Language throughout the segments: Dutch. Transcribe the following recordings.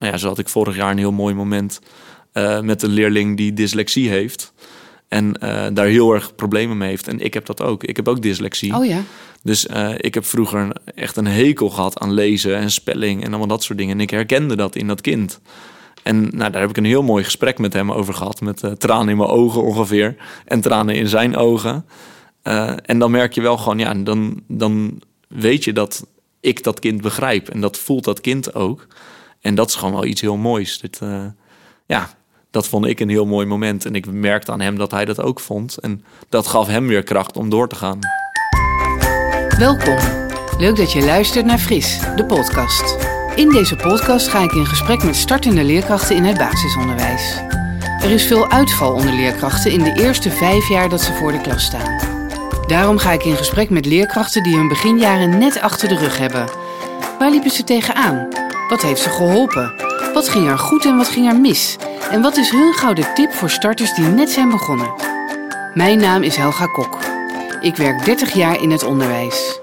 Nou ja, zo had ik vorig jaar een heel mooi moment uh, met een leerling die dyslexie heeft. En uh, daar heel erg problemen mee heeft. En ik heb dat ook. Ik heb ook dyslexie. Oh ja. Dus uh, ik heb vroeger echt een hekel gehad aan lezen en spelling en allemaal dat soort dingen. En ik herkende dat in dat kind. En nou, daar heb ik een heel mooi gesprek met hem over gehad. Met tranen in mijn ogen ongeveer. En tranen in zijn ogen. en dan merk je wel gewoon, ja, dan, dan weet je dat ik dat kind begrijp. En dat voelt dat kind ook. En dat is gewoon wel iets heel moois. Dit, ja, dat vond ik een heel mooi moment. En ik merkte aan hem dat hij dat ook vond. En dat gaf hem weer kracht om door te gaan. Welkom. Leuk dat je luistert naar Fris, de podcast. In deze podcast ga ik in gesprek met startende leerkrachten in het basisonderwijs. Er is veel uitval onder leerkrachten in de eerste vijf jaar dat ze voor de klas staan. Daarom ga ik in gesprek met leerkrachten die hun beginjaren net achter de rug hebben. Waar liepen ze tegenaan? Wat heeft ze geholpen? Wat ging er goed en wat ging er mis? En wat is hun gouden tip voor starters die net zijn begonnen? Mijn naam is Helga Kok. Ik werk 30 jaar in het onderwijs.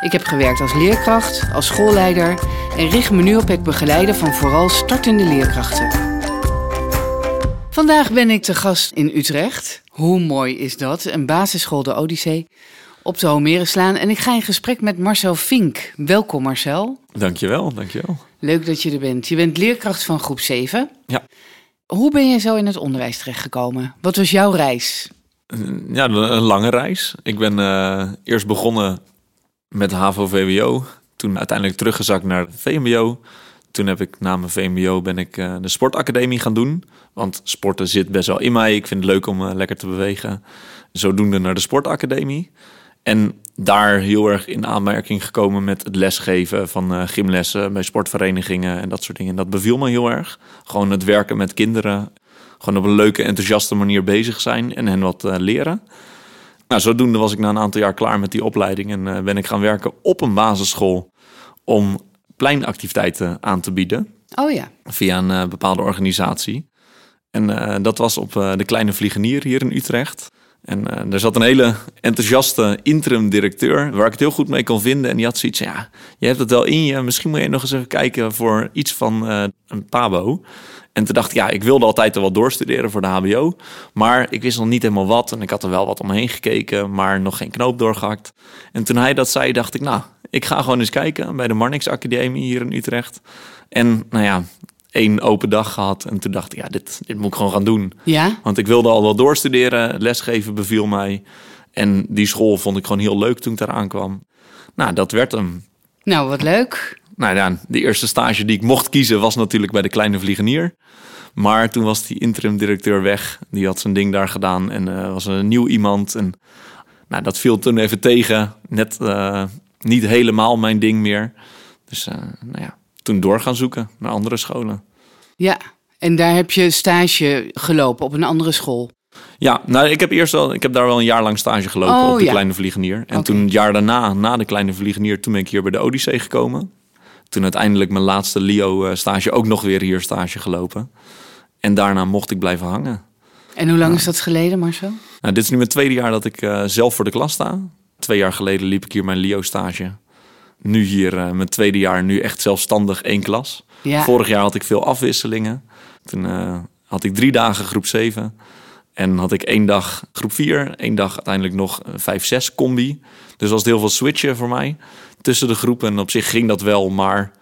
Ik heb gewerkt als leerkracht, als schoolleider en richt me nu op het begeleiden van vooral startende leerkrachten. Vandaag ben ik te gast in Utrecht. Hoe mooi is dat? Een basisschool de Odyssee op de Homeren slaan. En ik ga in gesprek met Marcel Vink. Welkom Marcel. Dankjewel, dankjewel. Leuk dat je er bent. Je bent leerkracht van groep 7. Ja. Hoe ben je zo in het onderwijs terechtgekomen? Wat was jouw reis? Ja, een lange reis. Ik ben uh, eerst begonnen met HAVO-VWO. Toen uiteindelijk teruggezakt naar VMBO. Toen heb ik na mijn VMBO ben ik uh, de sportacademie gaan doen. Want sporten zit best wel in mij. Ik vind het leuk om uh, lekker te bewegen. Zodoende naar de sportacademie. En daar heel erg in aanmerking gekomen met het lesgeven van uh, gymlessen bij sportverenigingen en dat soort dingen. Dat beviel me heel erg. Gewoon het werken met kinderen. Gewoon op een leuke, enthousiaste manier bezig zijn en hen wat uh, leren. Nou, zodoende was ik na een aantal jaar klaar met die opleiding en uh, ben ik gaan werken op een basisschool om pleinactiviteiten aan te bieden. Oh ja. Via een bepaalde organisatie. En dat was op de Kleine Vliegenier hier in Utrecht. En uh, er zat een hele enthousiaste interim directeur, waar ik het heel goed mee kon vinden. En die had zoiets ja, je hebt het wel in je. Misschien moet je nog eens even kijken voor iets van uh, een pabo. En toen dacht ik, ja, ik wilde altijd er wel doorstuderen voor de hbo. Maar ik wist nog niet helemaal wat. En ik had er wel wat omheen gekeken, maar nog geen knoop doorgehakt. En toen hij dat zei, dacht ik, nou, ik ga gewoon eens kijken bij de Marnix Academie hier in Utrecht. En nou ja, één open dag gehad. En toen dacht ik, ja, dit, dit moet ik gewoon gaan doen. Ja? Want ik wilde al wel doorstuderen. Lesgeven beviel mij. En die school vond ik gewoon heel leuk toen ik daar aankwam. Nou, dat werd hem. Nou, wat leuk. Nou ja, de eerste stage die ik mocht kiezen was natuurlijk bij de Kleine Vliegenier. Maar toen was die interim directeur weg. Die had zijn ding daar gedaan en uh, was een nieuw iemand. En nou, dat viel toen even tegen. Net uh, niet helemaal mijn ding meer. Dus uh, nou ja, toen door gaan zoeken naar andere scholen. Ja, en daar heb je stage gelopen op een andere school. Ja, nou, ik heb eerst wel, ik heb daar wel een jaar lang stage gelopen Oh, op de ja. Kleine Vliegenier. En toen het jaar daarna, na de Kleine Vliegenier, toen ben ik hier bij de Odyssee gekomen. Toen uiteindelijk mijn laatste Leo-stage ook nog weer hier stage gelopen. En daarna mocht ik blijven hangen. En hoe lang is dat geleden, Marcel? Nou, dit is nu mijn tweede jaar dat ik eh, zelf voor de klas sta. Twee jaar geleden liep ik hier mijn Leo-stage. Nu hier eh, mijn tweede jaar, nu echt zelfstandig één klas. Ja. Vorig jaar had ik veel afwisselingen. Toen eh, had ik drie dagen groep 7. En had ik één dag groep 4. één dag uiteindelijk nog 5-6 combi. Dus was het heel veel switchen voor mij tussen de groepen. En op zich ging dat wel, maar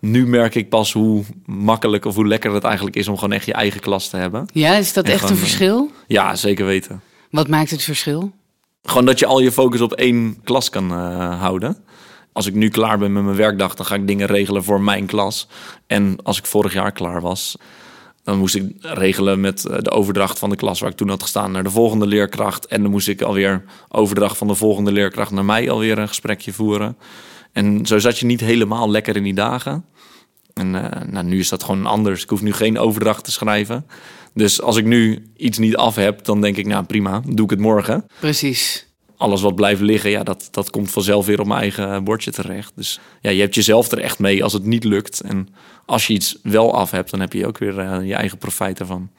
nu merk ik pas hoe makkelijk of hoe lekker het eigenlijk is om gewoon echt je eigen klas te hebben. Ja, is dat En echt een gewoon, eh, verschil? Ja, zeker weten. Wat maakt het verschil? Gewoon dat je al je focus op één klas kan eh, houden. Als ik nu klaar ben met mijn werkdag, dan ga ik dingen regelen voor mijn klas. En als ik vorig jaar klaar was, dan moest ik regelen met eh, de overdracht van de klas waar ik toen had gestaan naar de volgende leerkracht. En dan moest ik alweer overdracht van de volgende leerkracht naar mij alweer een gesprekje voeren. En zo zat je niet helemaal lekker in die dagen. En eh, nou, nu is dat gewoon anders. Ik hoef nu geen overdracht te schrijven. Dus als ik nu iets niet af heb, dan denk ik, nou prima, doe ik het morgen Precies. Alles wat blijft liggen, ja, dat, dat komt vanzelf weer op mijn eigen bordje terecht. Dus ja, je hebt jezelf er echt mee als het niet lukt. En als je iets wel af hebt, dan heb je ook weer eh, je eigen profijt ervan.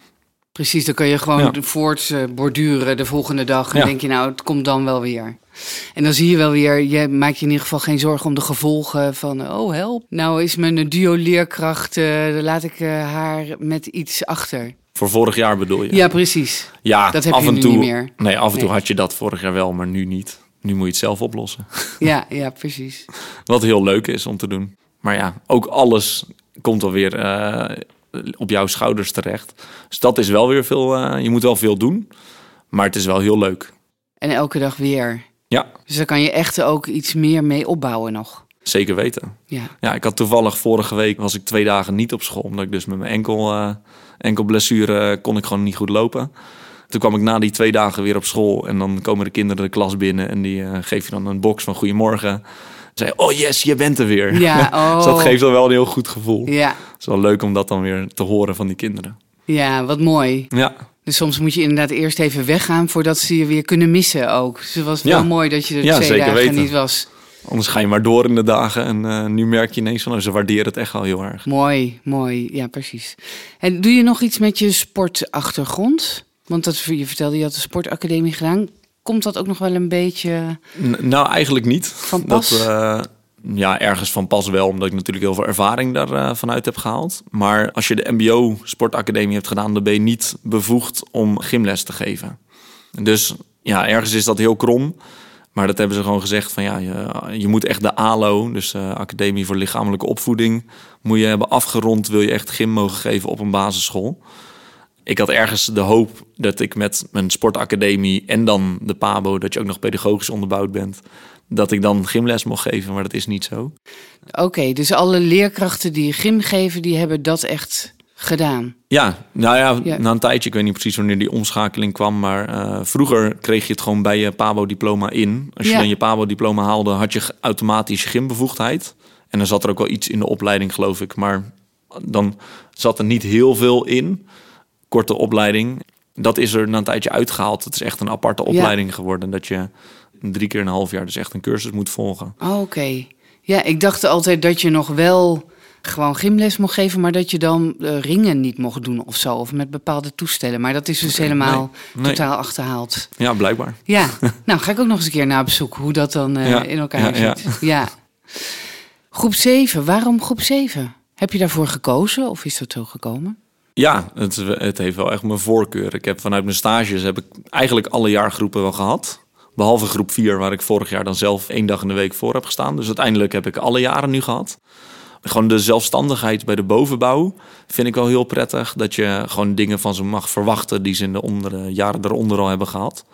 Precies, dan kan je gewoon Ja. voort eh, borduren de volgende dag. En Ja. denk je, nou, het komt dan wel weer. En dan zie je wel weer, je maakt je in ieder geval geen zorgen om de gevolgen van, oh help. Nou is mijn duo-leerkracht, eh, laat ik eh, haar met iets achter. Voor vorig jaar bedoel je? Ja, precies. Ja, Dat heb af je en nu toe. niet meer. Nee, af en toe had je dat vorig jaar wel, maar nu niet. Nu moet je het zelf oplossen. Ja, ja, precies. Wat heel leuk is om te doen. Maar ja, ook alles komt alweer eh op jouw schouders terecht. Dus dat is wel weer veel. eh, je moet wel veel doen. Maar het is wel heel leuk. En elke dag weer. Ja, Dus daar kan je echt ook iets meer mee opbouwen nog. zeker weten. Ja, Ja, ik had toevallig vorige week was ik twee dagen niet op school. Omdat ik dus met mijn enkel, eh enkelblessure eh, kon ik gewoon niet goed lopen. Toen kwam ik na die twee dagen weer op school. En dan komen de kinderen de klas binnen. En die eh geef je dan een box van goedemorgen. Zei, oh yes, je bent er weer. ja oh. dus dat geeft dan wel een heel goed gevoel. ja. Het is wel leuk om dat dan weer te horen van die kinderen. ja, wat mooi. Ja, Dus soms moet je inderdaad eerst even weggaan voordat ze je weer kunnen missen ook. Dus het was Ja. wel mooi dat je er Ja, twee dagen weten. niet was. Anders ga je maar door in de dagen. En eh, nu merk je ineens van, oh, ze waarderen het echt wel heel erg. Mooi, mooi. Ja, precies. En doe je nog iets met je sportachtergrond? Want dat, je vertelde, je had de sportacademie gedaan. Komt dat ook nog wel een beetje... N- nou, eigenlijk niet. Van pas? Dat, eh, ja, ergens van pas wel, omdat ik natuurlijk heel veel ervaring daarvanuit vanuit heb gehaald. Maar als je de MBO sportacademie hebt gedaan, dan ben je niet bevoegd om gymles te geven. Dus ja, ergens is dat heel krom. Maar dat hebben ze gewoon gezegd van ja, je, je moet echt de ALO, dus de Academie voor Lichamelijke Opvoeding, moet je hebben afgerond, wil je echt gym mogen geven op een basisschool. Ik had ergens de hoop dat ik met mijn sportacademie en dan de PABO, dat je ook nog pedagogisch onderbouwd bent, dat ik dan gymles mocht geven, maar dat is niet zo. Oké, dus alle leerkrachten die gym geven, die hebben dat echt gedaan. Ja, nou ja, Ja. na een tijdje, ik weet niet precies wanneer die omschakeling kwam, maar eh, vroeger kreeg je het gewoon bij je PABO-diploma in. Als je Ja. dan je PABO-diploma haalde, had je automatisch gymbevoegdheid. En dan zat er ook wel iets in de opleiding, geloof ik, maar dan zat er niet heel veel in. Korte opleiding. Dat is er na een tijdje uitgehaald. Het is echt een aparte Ja. opleiding geworden, dat je drie keer een half jaar dus echt een cursus moet volgen. Oh, Oké. Ja, ik dacht altijd dat je nog wel gewoon gymles mocht geven, maar dat je dan eh, ringen niet mocht doen of zo. Of met bepaalde toestellen. Maar dat is dus helemaal Nee. Nee. totaal achterhaald. Ja, blijkbaar. Ja, nou ga ik ook nog eens een keer naar op zoek hoe dat dan eh, Ja, in elkaar ja, ja. zit. Ja. Groep 7, waarom groep 7? Heb je daarvoor gekozen of is dat zo gekomen? Ja, het, het heeft wel echt mijn voorkeur. Ik heb vanuit mijn stages heb ik eigenlijk alle jaargroepen wel gehad. Behalve groep 4, waar ik vorig jaar dan zelf één dag in de week voor heb gestaan. Dus uiteindelijk heb ik alle jaren nu gehad. Gewoon de zelfstandigheid bij de bovenbouw vind ik wel heel prettig. Dat je gewoon dingen van ze mag verwachten die ze in de onder, jaren eronder al hebben gehad.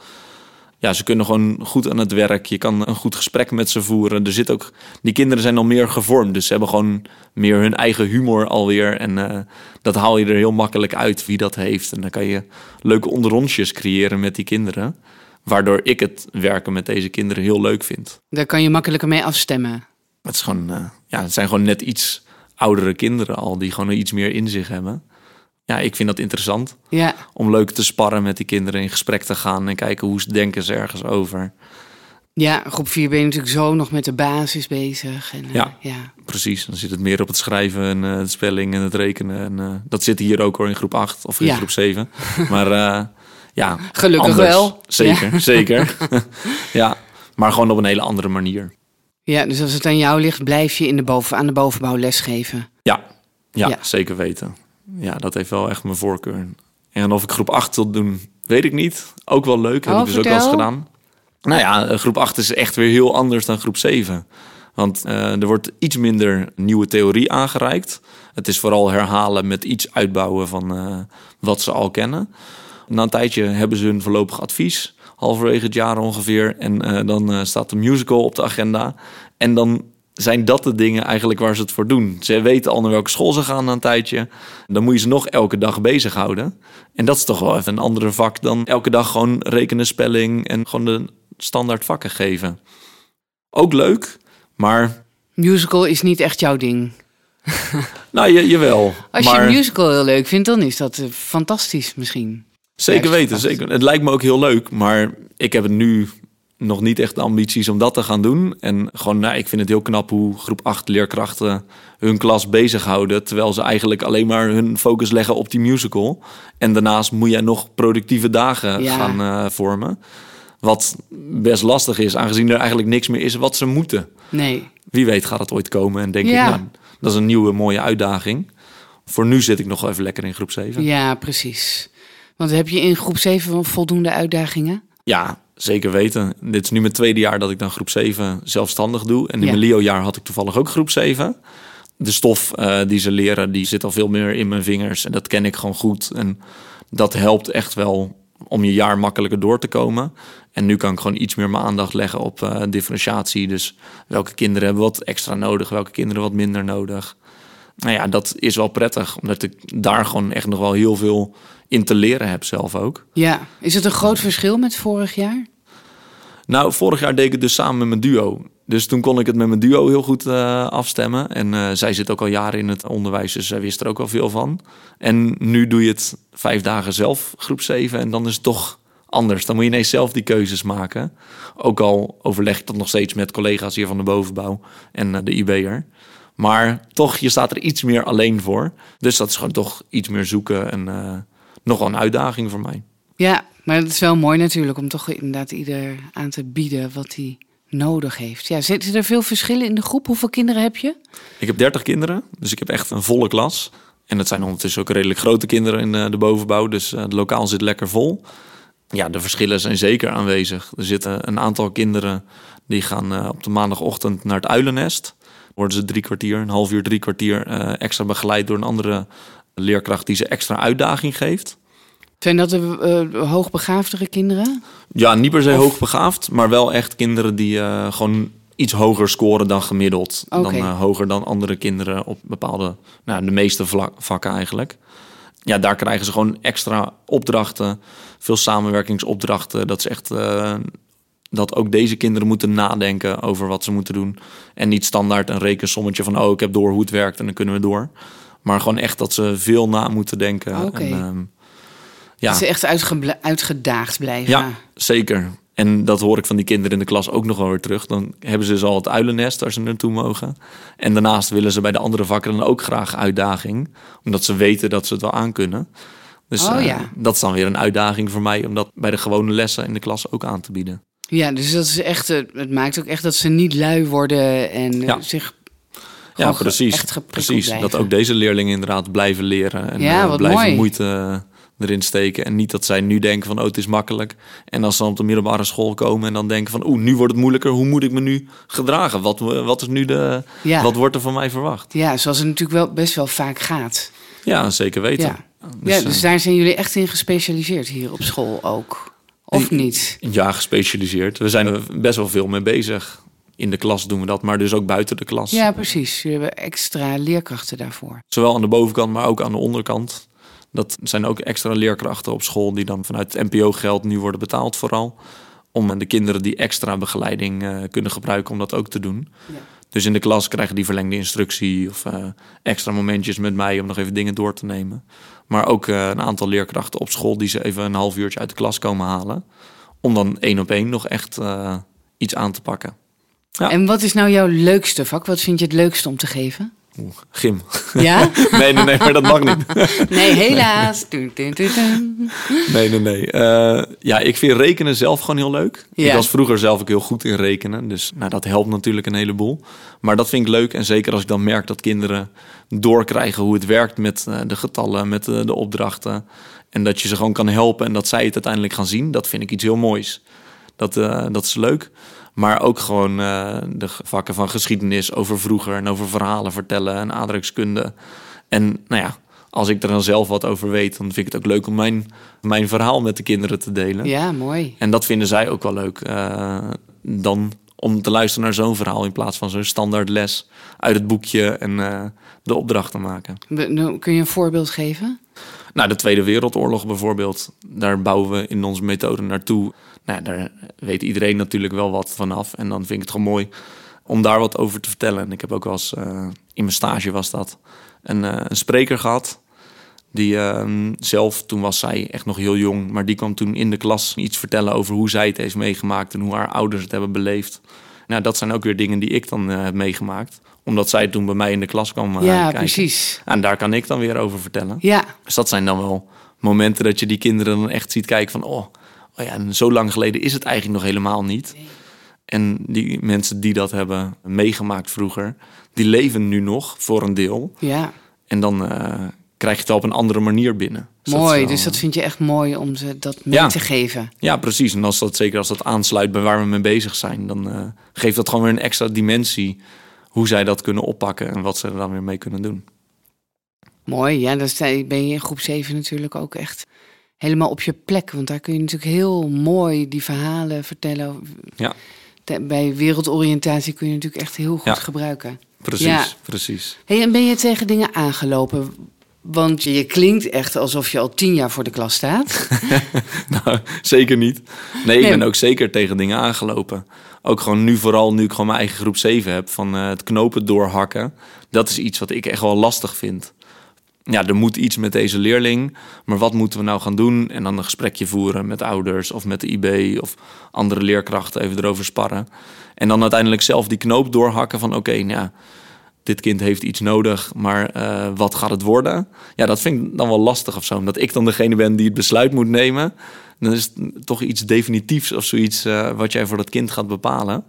Ja, ze kunnen gewoon goed aan het werk. Je kan een goed gesprek met ze voeren. Er zit ook, die kinderen zijn al meer gevormd. Dus ze hebben gewoon meer hun eigen humor alweer. En eh, dat haal je er heel makkelijk uit wie dat heeft. En dan kan je leuke onderrondjes creëren met die kinderen. Waardoor ik het werken met deze kinderen heel leuk vind. Daar kan je makkelijker mee afstemmen. Het, is gewoon, eh, ja, het zijn gewoon net iets oudere kinderen al. Die gewoon iets meer in zich hebben. Ja, ik vind dat interessant. Ja, Om leuk te sparren met die kinderen. In gesprek te gaan. En kijken hoe ze denken ze ergens over. ja, groep 4 ben je natuurlijk zo nog met de basis bezig. En, eh, Ja. ja. Precies, dan zit het meer op het schrijven en eh, het spelling en het rekenen. En, dat zit hier ook hoor in groep 8 of in Ja. groep 7. Maar ja, Gelukkig anders. wel. Zeker, zeker. ja, maar gewoon op een hele andere manier. Ja, dus als het aan jou ligt, blijf je in de boven, aan de bovenbouw lesgeven. Ja, ja, Ja. zeker weten. Ja, dat heeft wel echt mijn voorkeur. En of ik groep 8 wil doen, weet ik niet. Ook wel leuk, heb Oh, ik dus ook wel eens gedaan. Nou ja, eh, groep 8 is echt weer heel anders dan groep 7. Want eh, er wordt iets minder nieuwe theorie aangereikt. Het is vooral herhalen met iets uitbouwen van eh, wat ze al kennen. Na een tijdje hebben ze hun voorlopig advies, halverwege het jaar ongeveer. En eh, dan eh, staat de musical op de agenda. En dan zijn dat de dingen eigenlijk waar ze het voor doen. Ze weten al naar welke school ze gaan na een tijdje. Dan moet je ze nog elke dag bezighouden. En dat is toch wel even een andere vak dan elke dag gewoon rekenen, spelling en gewoon de standaard vakken geven. Ook leuk, maar Musical is niet echt jouw ding. nou je, jawel. Als maar, je een musical heel leuk vindt, dan is dat eh, fantastisch misschien. Zeker weten, zeker. Het lijkt me ook heel leuk, maar ik heb het nu nog niet echt de ambities om dat te gaan doen. En gewoon, nou, ik vind het heel knap hoe groep 8 leerkrachten hun klas bezighouden. Terwijl ze eigenlijk alleen maar hun focus leggen op die musical. En daarnaast moet jij nog productieve dagen Ja. gaan eh, vormen. Wat best lastig is, aangezien er eigenlijk niks meer is wat ze moeten. Nee. Wie weet gaat het ooit komen en denk Ja. ik, nou, dat is een nieuwe mooie uitdaging. Voor nu zit ik nog even lekker in groep 7. Ja, precies. Want heb je in groep 7 wel voldoende uitdagingen? Ja, zeker weten. Dit is nu mijn tweede jaar dat ik dan groep 7 zelfstandig doe. En in Ja. mijn Leo-jaar had ik toevallig ook groep 7. De stof eh, die ze leren, die zit al veel meer in mijn vingers. En dat ken ik gewoon goed. En dat helpt echt wel om je jaar makkelijker door te komen. En nu kan ik gewoon iets meer mijn aandacht leggen op eh, differentiatie. Dus welke kinderen hebben wat extra nodig, welke kinderen wat minder nodig. Nou ja, dat is wel prettig, omdat ik daar gewoon echt nog wel heel veel in te leren heb zelf ook. Ja. Is het een groot verschil met vorig jaar? Nou, vorig jaar deed ik het dus samen met mijn duo. Dus toen kon ik het met mijn duo heel goed eh, afstemmen. En eh, zij zit ook al jaren in het onderwijs, dus zij wist er ook al veel van. En nu doe je het vijf dagen zelf, groep 7. En dan is het toch anders. Dan moet je ineens zelf die keuzes maken. Ook al overleg ik dat nog steeds met collega's hier van de bovenbouw en eh, de IB'er. Maar toch, je staat er iets meer alleen voor. Dus dat is gewoon toch iets meer zoeken en eh, nog wel een uitdaging voor mij. Ja, maar het is wel mooi natuurlijk om toch inderdaad ieder aan te bieden wat hij nodig heeft. Ja, zitten er veel verschillen in de groep? Hoeveel kinderen heb je? Ik heb 30 kinderen, dus ik heb echt een volle klas. En dat zijn ondertussen ook redelijk grote kinderen in eh, de bovenbouw, dus eh, het lokaal zit lekker vol. Ja, de verschillen zijn zeker aanwezig. Er zitten een aantal kinderen die gaan eh, op de maandagochtend naar het uilennest. Worden ze drie kwartier, een half uur, drie kwartier eh, extra begeleid door een andere leerkracht die ze extra uitdaging geeft. Zijn dat de eh, hoogbegaafdere kinderen? Ja, niet per se Of- hoogbegaafd, maar wel echt kinderen die eh, gewoon iets hoger scoren dan gemiddeld. Dan hoger dan andere kinderen op bepaalde, nou, de meeste vlak, vakken eigenlijk. Ja, daar krijgen ze gewoon extra opdrachten, veel samenwerkingsopdrachten. Dat is echt dat ook deze kinderen moeten nadenken over wat ze moeten doen. En niet standaard een rekensommetje van, oh, ik heb door hoe het werkt en dan kunnen we door. Maar gewoon echt dat ze veel na moeten denken. En, ehm, ja. Dat ze echt uitgedaagd blijven. Ja, zeker. En dat hoor ik van die kinderen in de klas ook nog wel weer terug. Dan hebben ze dus al het uilennest als ze naartoe mogen. En daarnaast willen ze bij de andere vakken dan ook graag uitdaging. Omdat ze weten dat ze het wel aankunnen. Dus Oh, eh, dat is dan weer een uitdaging voor mij om dat bij de gewone lessen in de klas ook aan te bieden. Ja, dus dat is echt, eh, het maakt ook echt dat ze niet lui worden en eh, Ja. zich Ja, precies. precies. blijven. Dat ook deze leerlingen inderdaad blijven leren. En Ja, eh, blijven mooi. moeite erin steken. En niet dat zij nu denken van, oh, het is makkelijk. En als ze dan op de middelbare school komen en dan denken van, oeh, nu wordt het moeilijker. Hoe moet ik me nu gedragen? Wat, wat is nu de, Ja. wat wordt er van mij verwacht? Ja, zoals het natuurlijk wel best wel vaak gaat. Ja, zeker weten. Ja. Dus, ja, dus daar zijn jullie echt in gespecialiseerd hier op school ook. Of niet? ja, gespecialiseerd. We zijn er best wel veel mee bezig. In de klas doen we dat, maar dus ook buiten de klas. Ja, precies. Jullie hebben extra leerkrachten daarvoor. Zowel aan de bovenkant, maar ook aan de onderkant. Dat zijn ook extra leerkrachten op school die dan vanuit het NPO-geld nu worden betaald vooral. Om de kinderen die extra begeleiding eh, kunnen gebruiken om dat ook te doen. Ja. Dus in de klas krijgen die verlengde instructie of eh, extra momentjes met mij om nog even dingen door te nemen. Maar ook eh, een aantal leerkrachten op school die ze even een half uurtje uit de klas komen halen. Om dan één op één nog echt eh, iets aan te pakken. Ja. En wat is nou jouw leukste vak? Wat vind je het leukste om te geven? Oeh, gym. Ja? nee, nee, nee, maar dat mag niet. Nee, helaas. Dun. Nee, nee, nee. Eh, ja, ik vind rekenen zelf gewoon heel leuk. Ja. Ik was vroeger zelf ook heel goed in rekenen. Dus nou, dat helpt natuurlijk een heleboel. Maar dat vind ik leuk. En zeker als ik dan merk dat kinderen doorkrijgen hoe het werkt met eh, de getallen, met eh, de opdrachten. En dat je ze gewoon kan helpen en dat zij het uiteindelijk gaan zien. Dat vind ik iets heel moois. Dat, dat is leuk. Maar ook gewoon eh, de vakken van geschiedenis over vroeger en over verhalen vertellen en aardrijkskunde. En nou ja, als ik er dan zelf wat over weet, dan vind ik het ook leuk om mijn, mijn verhaal met de kinderen te delen. Ja, mooi. En dat vinden zij ook wel leuk. eh, dan om te luisteren naar zo'n verhaal in plaats van zo'n standaard les uit het boekje en eh, de opdrachten maken. Be- nou, Kun je een voorbeeld geven? Nou, de Tweede Wereldoorlog bijvoorbeeld, daar bouwen we in onze methode naartoe. Nou, daar weet iedereen natuurlijk wel wat vanaf. En dan vind ik het gewoon mooi om daar wat over te vertellen. En ik heb ook wel eens, eh, in mijn stage was dat, een, eh, een spreker gehad. Die ehm, zelf, toen was zij echt nog heel jong, maar die kwam toen in de klas iets vertellen over hoe zij het heeft meegemaakt en hoe haar ouders het hebben beleefd. Nou, dat zijn ook weer dingen die ik dan eh, heb meegemaakt, omdat zij toen bij mij in de klas kwam. eh, ja, kijken. precies. En daar kan ik dan weer over vertellen. Ja, Dus dat zijn dan wel momenten dat je die kinderen dan echt ziet kijken van... oh, oh ja, en zo lang geleden is het eigenlijk nog helemaal niet. En die mensen die dat hebben meegemaakt vroeger... die leven nu nog voor een deel. ja. En dan eh, krijg je het wel op een andere manier binnen. Dus mooi. wel- Dus dat vind je echt mooi om ze dat mee Ja. te geven. Ja, precies. En als dat, zeker als dat aansluit bij waar we mee bezig zijn... dan eh, geeft dat gewoon weer een extra dimensie... hoe zij dat kunnen oppakken en wat ze er dan weer mee kunnen doen. Mooi, ja, dan ben je in groep 7 natuurlijk ook echt helemaal op je plek. Want daar kun je natuurlijk heel mooi die verhalen vertellen. Ja. Bij wereldoriëntatie kun je natuurlijk echt heel goed Ja. gebruiken. Precies, Ja. precies. Hey, en ben je tegen dingen aangelopen? Want je klinkt echt alsof je al tien jaar voor de klas staat. Nou, zeker niet. Nee, ik Nee. ben ook zeker tegen dingen aangelopen. Ook gewoon nu, vooral nu ik gewoon mijn eigen groep 7 heb, van eh, het knopen doorhakken. Dat is iets wat ik echt wel lastig vind. Ja, er moet iets met deze leerling, maar wat moeten we nou gaan doen? En dan een gesprekje voeren met ouders of met de IB of andere leerkrachten, even erover sparren. En dan uiteindelijk zelf die knoop doorhakken van oké, nou ja, dit kind heeft iets nodig, maar eh, wat gaat het worden? Ja, dat vind ik dan wel lastig of zo. Omdat ik dan degene ben die het besluit moet nemen. Dan is het toch iets definitiefs of zoiets eh, wat jij voor dat kind gaat bepalen.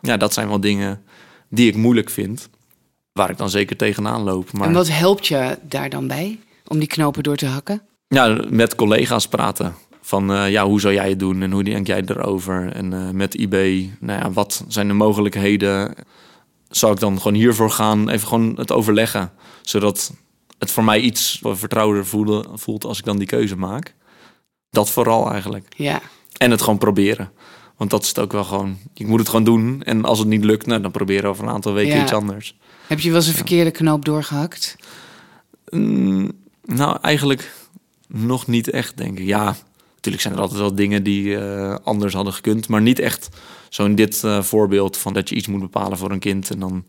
Ja, dat zijn wel dingen die ik moeilijk vind. Waar ik dan zeker tegenaan loop. Maar En wat helpt je daar dan bij om die knopen door te hakken? ja, met collega's praten. Van eh, ja, hoe zou jij het doen en hoe denk jij erover? En met IB, nou ja, wat zijn de mogelijkheden? Zou ik dan gewoon hiervoor gaan? Even gewoon het overleggen. Zodat het voor mij iets vertrouwder voelde, voelt als ik dan die keuze maak. Dat vooral eigenlijk. Ja, En het gewoon proberen. Want dat is het ook wel gewoon. Je moet het gewoon doen. En als het niet lukt, nou, dan proberen we over een aantal weken Ja. iets anders. heb je wel eens een verkeerde knoop doorgehakt? Mm, nou, eigenlijk nog niet echt, denk ik. Ja, natuurlijk zijn er altijd wel dingen die eh, anders hadden gekund. Maar niet echt zo in dit eh, voorbeeld van dat je iets moet bepalen voor een kind. En dan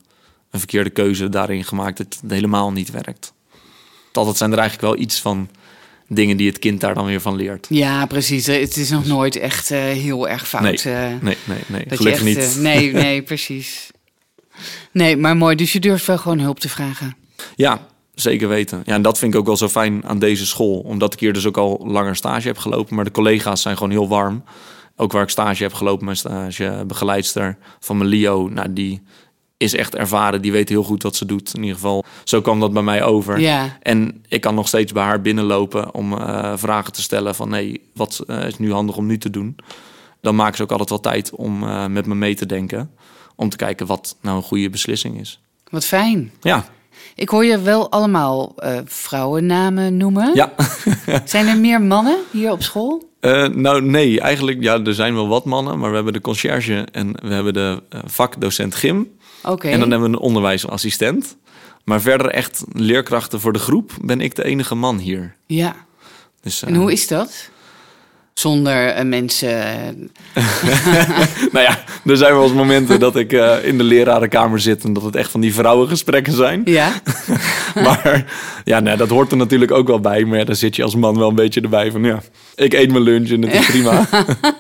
een verkeerde keuze daarin gemaakt dat het helemaal niet werkt. Altijd zijn er eigenlijk wel iets van dingen die het kind daar dan weer van leert. Ja, precies. Het is nog nooit echt eh, heel erg fout. Nee, eh, Nee, nee, nee. dat Gelukkig echt, niet. eh, nee, nee, precies. Nee, maar mooi. Dus je durft wel gewoon hulp te vragen. Ja, zeker weten. Ja, en dat vind ik ook wel zo fijn aan deze school. Omdat ik hier dus ook al langer stage heb gelopen. Maar de collega's zijn gewoon heel warm. Ook waar ik stage heb gelopen, mijn stagebegeleidster van mijn Leo. Nou, die is echt ervaren. Die weet heel goed wat ze doet. In ieder geval, zo kwam dat bij mij over. Ja, En ik kan nog steeds bij haar binnenlopen om eh, vragen te stellen van... nee, wat eh, is nu handig om nu te doen? Dan maken ze ook altijd wel tijd om eh, met me mee te denken. Om te kijken wat nou een goede beslissing is. wat fijn. Ja, Ik hoor je wel allemaal eh, vrouwennamen noemen. ja. Zijn er meer mannen hier op school? Eh, nou, nee, eigenlijk, ja, er zijn wel wat mannen, maar we hebben de conciërge en we hebben de eh, vakdocent gym. Oké. En dan hebben we een onderwijsassistent. Maar verder echt leerkrachten voor de groep ben ik de enige man hier. Ja. Dus, En hoe is dat? Zonder eh, mensen. eh, nou ja, er zijn wel eens momenten dat ik eh, in de lerarenkamer zit en dat het echt van die vrouwengesprekken zijn. ja. Maar ja, nee, dat hoort er natuurlijk ook wel bij. Maar ja, dan zit je als man wel een beetje erbij van ja, ik eet mijn lunch en het is prima.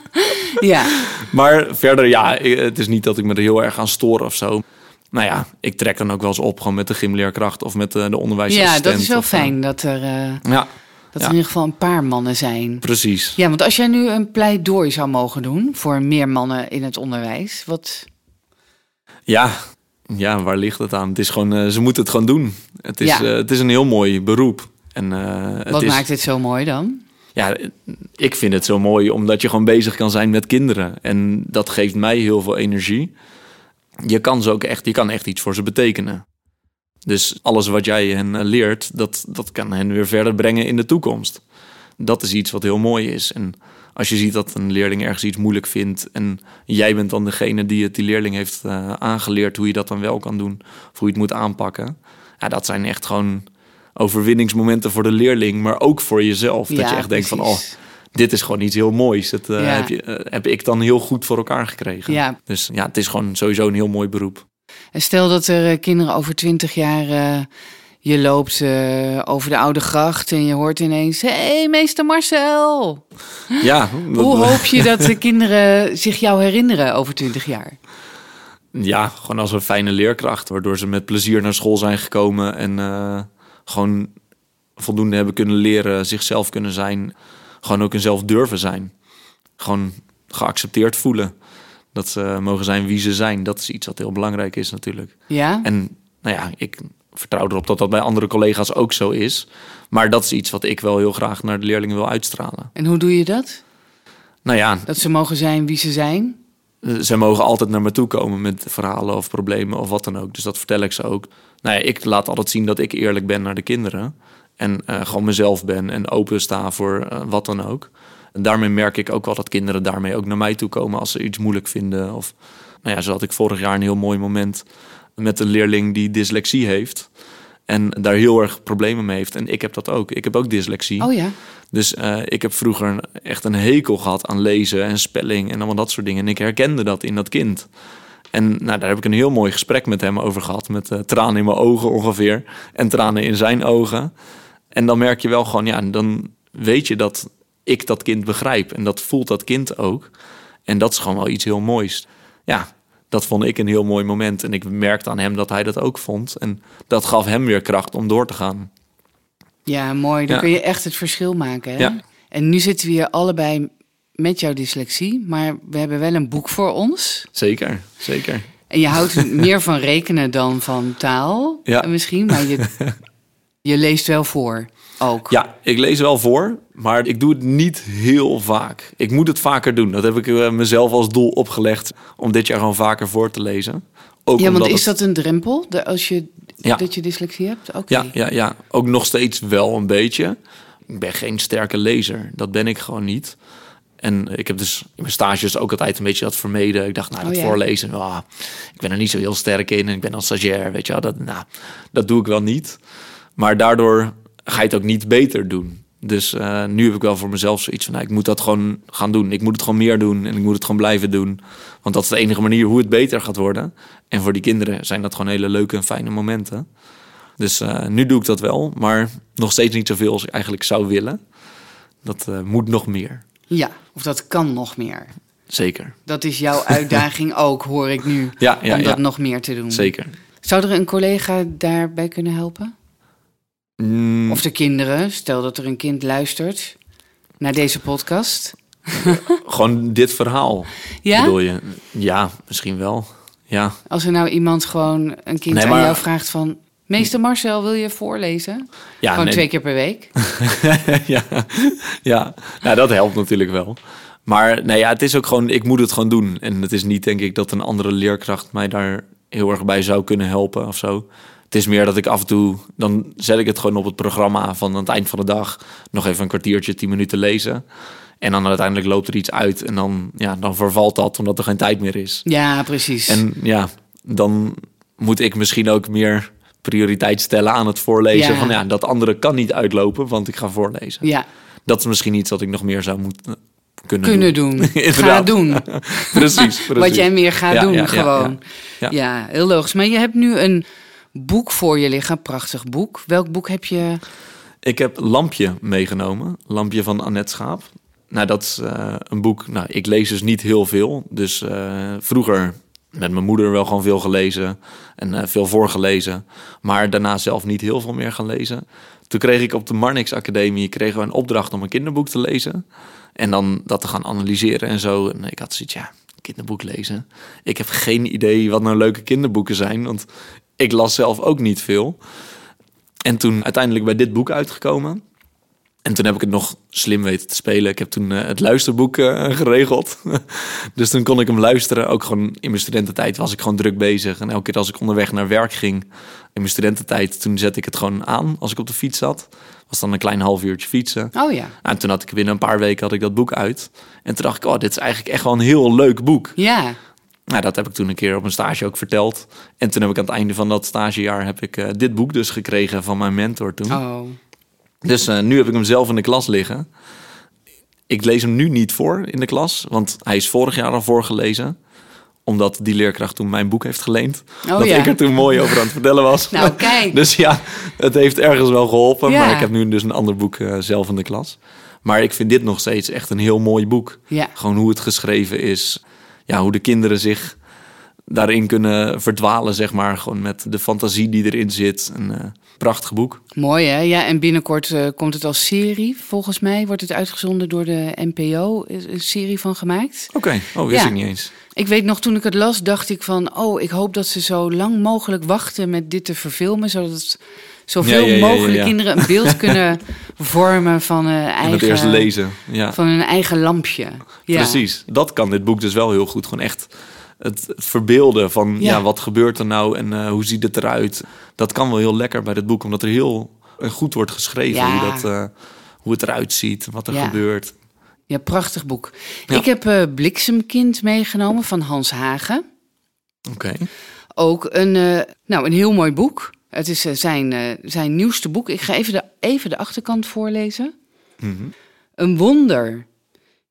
ja. Maar verder, ja, het is niet dat ik me er heel erg aan stoor of zo. Nou ja, ik trek dan ook wel eens op gewoon met de gymleerkracht of met de, de onderwijsassistent. ja, dat is wel of, eh, fijn dat er, eh, Ja, dat er in ieder geval een paar mannen zijn. precies. Ja, want als jij nu een pleidooi zou mogen doen voor meer mannen in het onderwijs, wat. Ja, ja, waar ligt het aan? Het is gewoon, eh, ze moeten het gewoon doen. Het is, eh, het is een heel mooi beroep. En, eh, het Wat is, maakt het zo mooi dan? Ja, ik vind het zo mooi omdat je gewoon bezig kan zijn met kinderen. En dat geeft mij heel veel energie. Je kan, ze ook echt, je kan echt iets voor ze betekenen. Dus alles wat jij hen eh, leert, dat, dat kan hen weer verder brengen in de toekomst. Dat is iets wat heel mooi is. En als je ziet dat een leerling ergens iets moeilijk vindt... en jij bent dan degene die het die leerling heeft eh, aangeleerd... hoe je dat dan wel kan doen, of hoe je het moet aanpakken. Ja, dat zijn echt gewoon overwinningsmomenten voor de leerling... maar ook voor jezelf. dat Ja, je echt denkt van, oh, dit is gewoon iets heel moois. Dat eh, Ja. heb, je, heb ik dan heel goed voor elkaar gekregen. Ja. Dus ja, het is gewoon sowieso een heel mooi beroep. En stel dat er eh, kinderen over twintig jaar eh, Je loopt eh, over de Oude Gracht en je hoort ineens... Hé, hey, meester Marcel! Ja, Hoe hoop je dat de kinderen zich jou herinneren over twintig jaar? ja, gewoon als een fijne leerkracht, waardoor ze met plezier naar school zijn gekomen en gewoon voldoende hebben kunnen leren, zichzelf kunnen zijn, gewoon ook een zelf durven zijn. Gewoon geaccepteerd voelen dat ze mogen zijn wie ze zijn. Dat is iets wat heel belangrijk is natuurlijk. Ja? En nou ja, ik vertrouw erop dat dat bij andere collega's ook zo is. Maar dat is iets wat ik wel heel graag naar de leerlingen wil uitstralen. En hoe doe je dat? Nou ja, Dat ze mogen zijn wie ze zijn? Eh, Zij mogen altijd naar me toe komen met verhalen of problemen of wat dan ook. Dus dat vertel ik ze ook. Nou ja, ik laat altijd zien dat ik eerlijk ben naar de kinderen. En eh, gewoon mezelf ben en open sta voor eh, wat dan ook. En daarmee merk ik ook wel dat kinderen daarmee ook naar mij toe komen als ze iets moeilijk vinden. Of, nou ja, zo had ik vorig jaar een heel mooi moment met een leerling die dyslexie heeft. En daar heel erg problemen mee heeft. En ik heb dat ook. Ik heb ook dyslexie. Oh ja. Dus eh, ik heb vroeger echt een hekel gehad aan lezen en spelling en allemaal dat soort dingen. En ik herkende dat in dat kind. En nou, daar heb ik een heel mooi gesprek met hem over gehad. Met eh, tranen in mijn ogen ongeveer. En tranen in zijn ogen. En dan merk je wel gewoon, ja, dan weet je dat ik dat kind begrijp. En dat voelt dat kind ook. En dat is gewoon wel iets heel moois. Ja, dat vond ik een heel mooi moment. En ik merkte aan hem dat hij dat ook vond. En dat gaf hem weer kracht om door te gaan. Ja, mooi. Dan Ja. kun je echt het verschil maken. Hè? Ja. En nu zitten we hier allebei met jouw dyslexie, maar we hebben wel een boek voor ons. Zeker, zeker. En je houdt meer van rekenen dan van taal, Ja. misschien, maar je, je leest wel voor ook. Ja, ik lees wel voor, maar ik doe het niet heel vaak. Ik moet het vaker doen. Dat heb ik eh, mezelf als doel opgelegd om dit jaar gewoon vaker voor te lezen. Ook Ja, want is dat een drempel als je, Ja. dat je dyslexie hebt? Oké. Ja, ja, ja, ook nog steeds wel een beetje. Ik ben geen sterke lezer. Dat ben ik gewoon niet. En ik heb dus in mijn stages ook altijd een beetje dat vermeden. Ik dacht, nou, Oh dat ja. voorlezen, ah, ik ben er niet zo heel sterk in. En ik ben als stagiair, weet je wel. Dat, nou, dat doe ik wel niet. Maar daardoor ga je het ook niet beter doen. Dus eh, nu heb ik wel voor mezelf zoiets van, nou, ik moet dat gewoon gaan doen. Ik moet het gewoon meer doen en ik moet het gewoon blijven doen. Want dat is de enige manier hoe het beter gaat worden. En voor die kinderen zijn dat gewoon hele leuke en fijne momenten. Dus eh, nu doe ik dat wel, maar nog steeds niet zoveel als ik eigenlijk zou willen. Dat eh, moet nog meer, Ja, of dat kan nog meer. zeker. Dat is jouw uitdaging ook, hoor ik nu. Ja, ja, om dat ja. nog meer te doen. Zeker. Zou er een collega daarbij kunnen helpen? Mm, Of de kinderen, stel dat er een kind luistert naar deze podcast. gewoon dit verhaal, Ja? bedoel je? Ja, misschien wel. Ja, Als er nou iemand gewoon, een kind Nee, aan jou vraagt van... Meester Marcel, wil je voorlezen? ja, gewoon nee. twee keer per week. ja, ja. Nou, dat helpt natuurlijk wel. Maar nee, ja, het is ook gewoon, ik moet het gewoon doen. En het is niet, denk ik, dat een andere leerkracht mij daar heel erg bij zou kunnen helpen of zo. Het is meer dat ik af en toe, dan zet ik het gewoon op het programma van aan het eind van de dag nog even een kwartiertje, tien minuten lezen. En dan uiteindelijk loopt er iets uit en dan, ja, dan vervalt dat omdat er geen tijd meer is. Ja, precies. En ja, dan moet ik misschien ook meer prioriteit stellen aan het voorlezen. Ja. Van ja, dat andere kan niet uitlopen, want ik ga voorlezen. ja, Dat is misschien iets wat ik nog meer zou moeten kunnen, kunnen doen. doen. Ga doen. precies, precies. Wat jij meer gaat Ja, doen, ja, gewoon. Ja, ja. heel logisch. Maar je hebt nu een boek voor je liggen, prachtig boek. Welk boek heb je? Ik heb Lampje meegenomen. Lampje van Annette Schaap. Nou, dat is eh, een boek. Nou, ik lees dus niet heel veel. Dus eh, vroeger met mijn moeder wel gewoon veel gelezen. En eh, veel voorgelezen. Maar daarna zelf niet heel veel meer gaan lezen. Toen kreeg ik op de Marnix Academie kregen we een opdracht om een kinderboek te lezen. En dan dat te gaan analyseren en zo. En ik had zoiets, ja, kinderboek lezen. Ik heb geen idee wat nou leuke kinderboeken zijn. Want ik las zelf ook niet veel. En toen uiteindelijk bij dit boek uitgekomen. En toen heb ik het nog slim weten te spelen. Ik heb toen eh, het luisterboek eh, geregeld. dus toen kon ik hem luisteren. Ook gewoon in mijn studententijd was ik gewoon druk bezig. En elke keer als ik onderweg naar werk ging in mijn studententijd... toen zette ik het gewoon aan als ik op de fiets zat. Was dan een klein half uurtje fietsen. Oh ja. Nou, en toen had ik binnen een paar weken had ik dat boek uit. En toen dacht ik, oh, dit is eigenlijk echt wel een heel leuk boek. Ja, Nou, dat heb ik toen een keer op een stage ook verteld. En toen heb ik aan het einde van dat stagejaar... heb ik eh, dit boek dus gekregen van mijn mentor toen. oh. Dus eh, nu heb ik hem zelf in de klas liggen. Ik lees hem nu niet voor in de klas, want hij is vorig jaar al voorgelezen. Omdat die leerkracht toen mijn boek heeft geleend. Oh, dat ja. ik er toen mooi over aan het vertellen was. Nou, kijk. dus ja, het heeft ergens wel geholpen. Ja. Maar ik heb nu dus een ander boek eh, zelf in de klas. Maar ik vind dit nog steeds echt een heel mooi boek. Ja. Gewoon hoe het geschreven is. Ja, hoe de kinderen zich daarin kunnen verdwalen, zeg maar. Gewoon met de fantasie die erin zit. Een eh, prachtig boek. Mooi hè? Ja, en binnenkort eh, komt het als serie. Volgens mij wordt het uitgezonden door de NPO. Een serie van gemaakt. Oké, oh, wist Ja. ik niet eens. Ik weet nog, toen ik het las, dacht ik van... oh, ik hoop dat ze zo lang mogelijk wachten met dit te verfilmen... zodat het zoveel Ja, mogelijk kinderen een beeld kunnen vormen van hun En eigen... het eerst lezen. Ja, Van hun eigen lampje. Ja. precies. Dat kan dit boek dus wel heel goed. Gewoon echt het, het verbeelden van ja. Wat gebeurt er nou en eh, hoe ziet het eruit. Dat kan wel heel lekker bij dit boek, omdat er heel eh, goed wordt geschreven. Hoe, dat, eh, hoe het eruit ziet, wat er gebeurt. Ja, prachtig boek. Ik heb Bliksemkind meegenomen van Hans Hagen. Oké. Ook een, nou, een heel mooi boek. Het is eh, zijn, eh, zijn nieuwste boek. Ik ga even de, even de achterkant voorlezen. Mhm. Een wonder.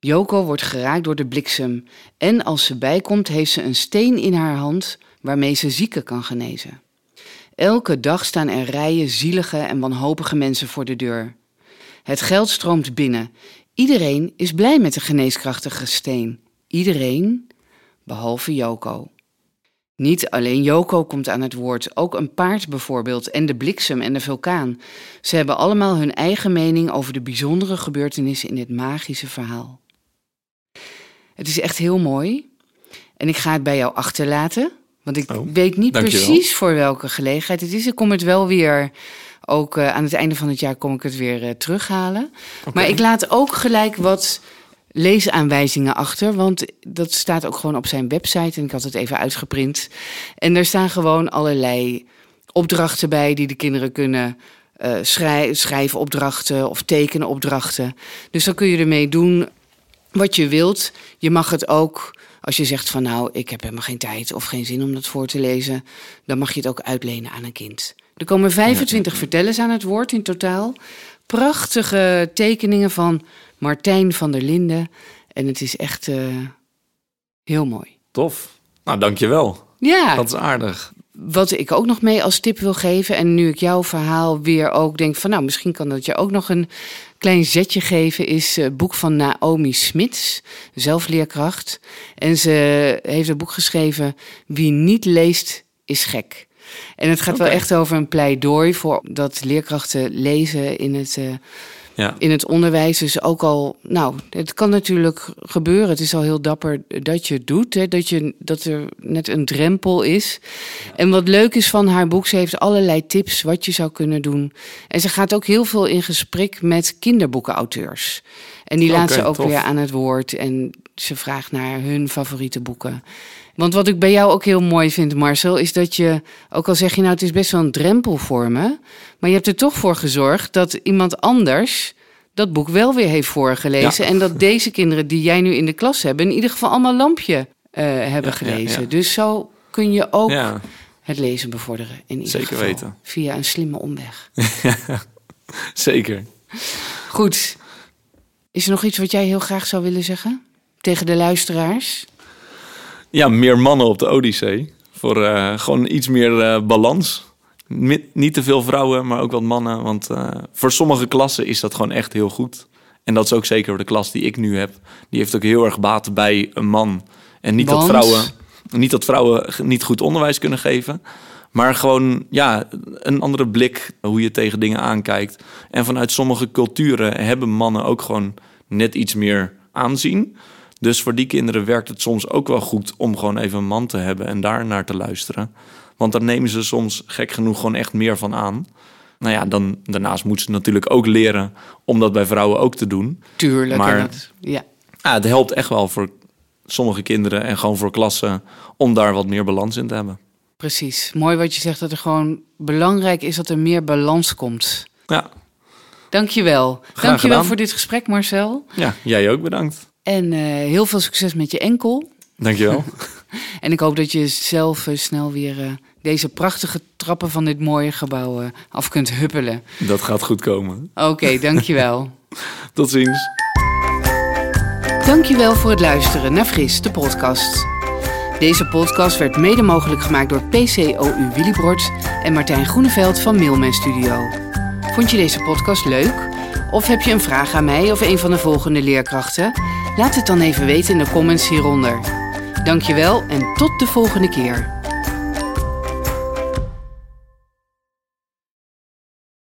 Joko wordt geraakt door de bliksem. En als ze bijkomt, heeft ze een steen in haar hand waarmee ze zieken kan genezen. Elke dag staan er rijen zielige en wanhopige mensen voor de deur. Het geld stroomt binnen. Iedereen is blij met de geneeskrachtige steen. Iedereen, behalve Joko. Niet alleen Joko komt aan het woord, ook een paard bijvoorbeeld en de bliksem en de vulkaan. Ze hebben allemaal hun eigen mening over de bijzondere gebeurtenissen in dit magische verhaal. Het is echt heel mooi en ik ga het bij jou achterlaten, want ik Oh, weet niet dankjewel. precies voor welke gelegenheid het is. Ik kom het wel weer, ook eh, aan het einde van het jaar kom ik het weer eh, terughalen. Maar ik laat ook gelijk wat leesaanwijzingen achter, want dat staat ook gewoon op zijn website en ik had het even uitgeprint. En daar staan gewoon allerlei opdrachten bij die de kinderen kunnen eh schrij schrijfopdrachten of tekenopdrachten. Dus dan kun je ermee doen wat je wilt. Je mag het ook, als je zegt van nou, ik heb helemaal geen tijd of geen zin om dat voor te lezen, dan mag je het ook uitlenen aan een kind. Er komen 25 vertellers aan het woord in totaal. Prachtige tekeningen van Martijn van der Linden. En het is echt eh, heel mooi. Tof. Nou, dankjewel. Ja, Dat is aardig. wat ik ook nog mee als tip wil geven. En nu ik jouw verhaal weer ook denk van nou, misschien kan dat je ook nog een klein zetje geven. Is het boek van Naomi Smits, zelfleerkracht. En ze heeft een boek geschreven, Wie niet leest is gek. En het gaat wel echt over een pleidooi voor dat leerkrachten lezen in het, eh, Ja. in het onderwijs. Dus ook al, nou, het kan natuurlijk gebeuren. Het is al heel dapper dat je het doet. Hè, dat, je, dat er net een drempel is. En wat leuk is van haar boek, ze heeft allerlei tips wat je zou kunnen doen. En ze gaat ook heel veel in gesprek met kinderboekenauteurs. En die laat ze ook tof. weer aan het woord. En ze vraagt naar hun favoriete boeken. Want wat ik bij jou ook heel mooi vind, Marcel, is dat je, ook al zeg je nou het is best wel een drempel voor me, maar je hebt er toch voor gezorgd dat iemand anders dat boek wel weer heeft voorgelezen. Ja. En dat deze kinderen die jij nu in de klas hebben, in ieder geval allemaal lampje eh, hebben Ja, gelezen. ja. Dus zo kun je ook het lezen bevorderen. In ieder Zeker geval, weten. Via een slimme omweg. zeker. Goed. Is er nog iets wat jij heel graag zou willen zeggen? Tegen de luisteraars? Ja, meer mannen op de Odyssee. Voor eh, gewoon iets meer eh, balans. Niet te veel vrouwen, maar ook wat mannen. Want eh, voor sommige klassen is dat gewoon echt heel goed. En dat is ook zeker voor de klas die ik nu heb. Die heeft ook heel erg baat bij een man. En niet dat vrouwen, niet dat vrouwen niet goed onderwijs kunnen geven. Maar gewoon ja, een andere blik hoe je tegen dingen aankijkt. En vanuit sommige culturen hebben mannen ook gewoon net iets meer aanzien. Dus voor die kinderen werkt het soms ook wel goed om gewoon even een man te hebben en daar naar te luisteren. Want daar nemen ze soms gek genoeg gewoon echt meer van aan. Nou ja, dan, daarnaast moeten ze natuurlijk ook leren om dat bij vrouwen ook te doen. Tuurlijk. Maar- dat, ja. Ja, het helpt echt wel voor sommige kinderen en gewoon voor klassen om daar wat meer balans in te hebben. Precies. Mooi wat je zegt, dat er gewoon belangrijk is dat er meer balans komt. Ja, Dankjewel. Graag Dankjewel gedaan. voor dit gesprek, Marcel. ja jij ook bedankt. En eh, heel veel succes met je enkel. Dankjewel. En ik hoop dat je zelf eh, snel weer eh, deze prachtige trappen van dit mooie gebouw af kunt huppelen. dat gaat goed komen. Oké, dankjewel. Tot ziens. Dankjewel voor het luisteren naar Fris, de podcast. Deze podcast werd mede mogelijk gemaakt door PCOU Willybord en Martijn Groeneveld van Mailman Studio. Vond je deze podcast leuk? Of heb je een vraag aan mij of een van de volgende leerkrachten? Laat het dan even weten in de comments hieronder. Dankjewel en tot de volgende keer.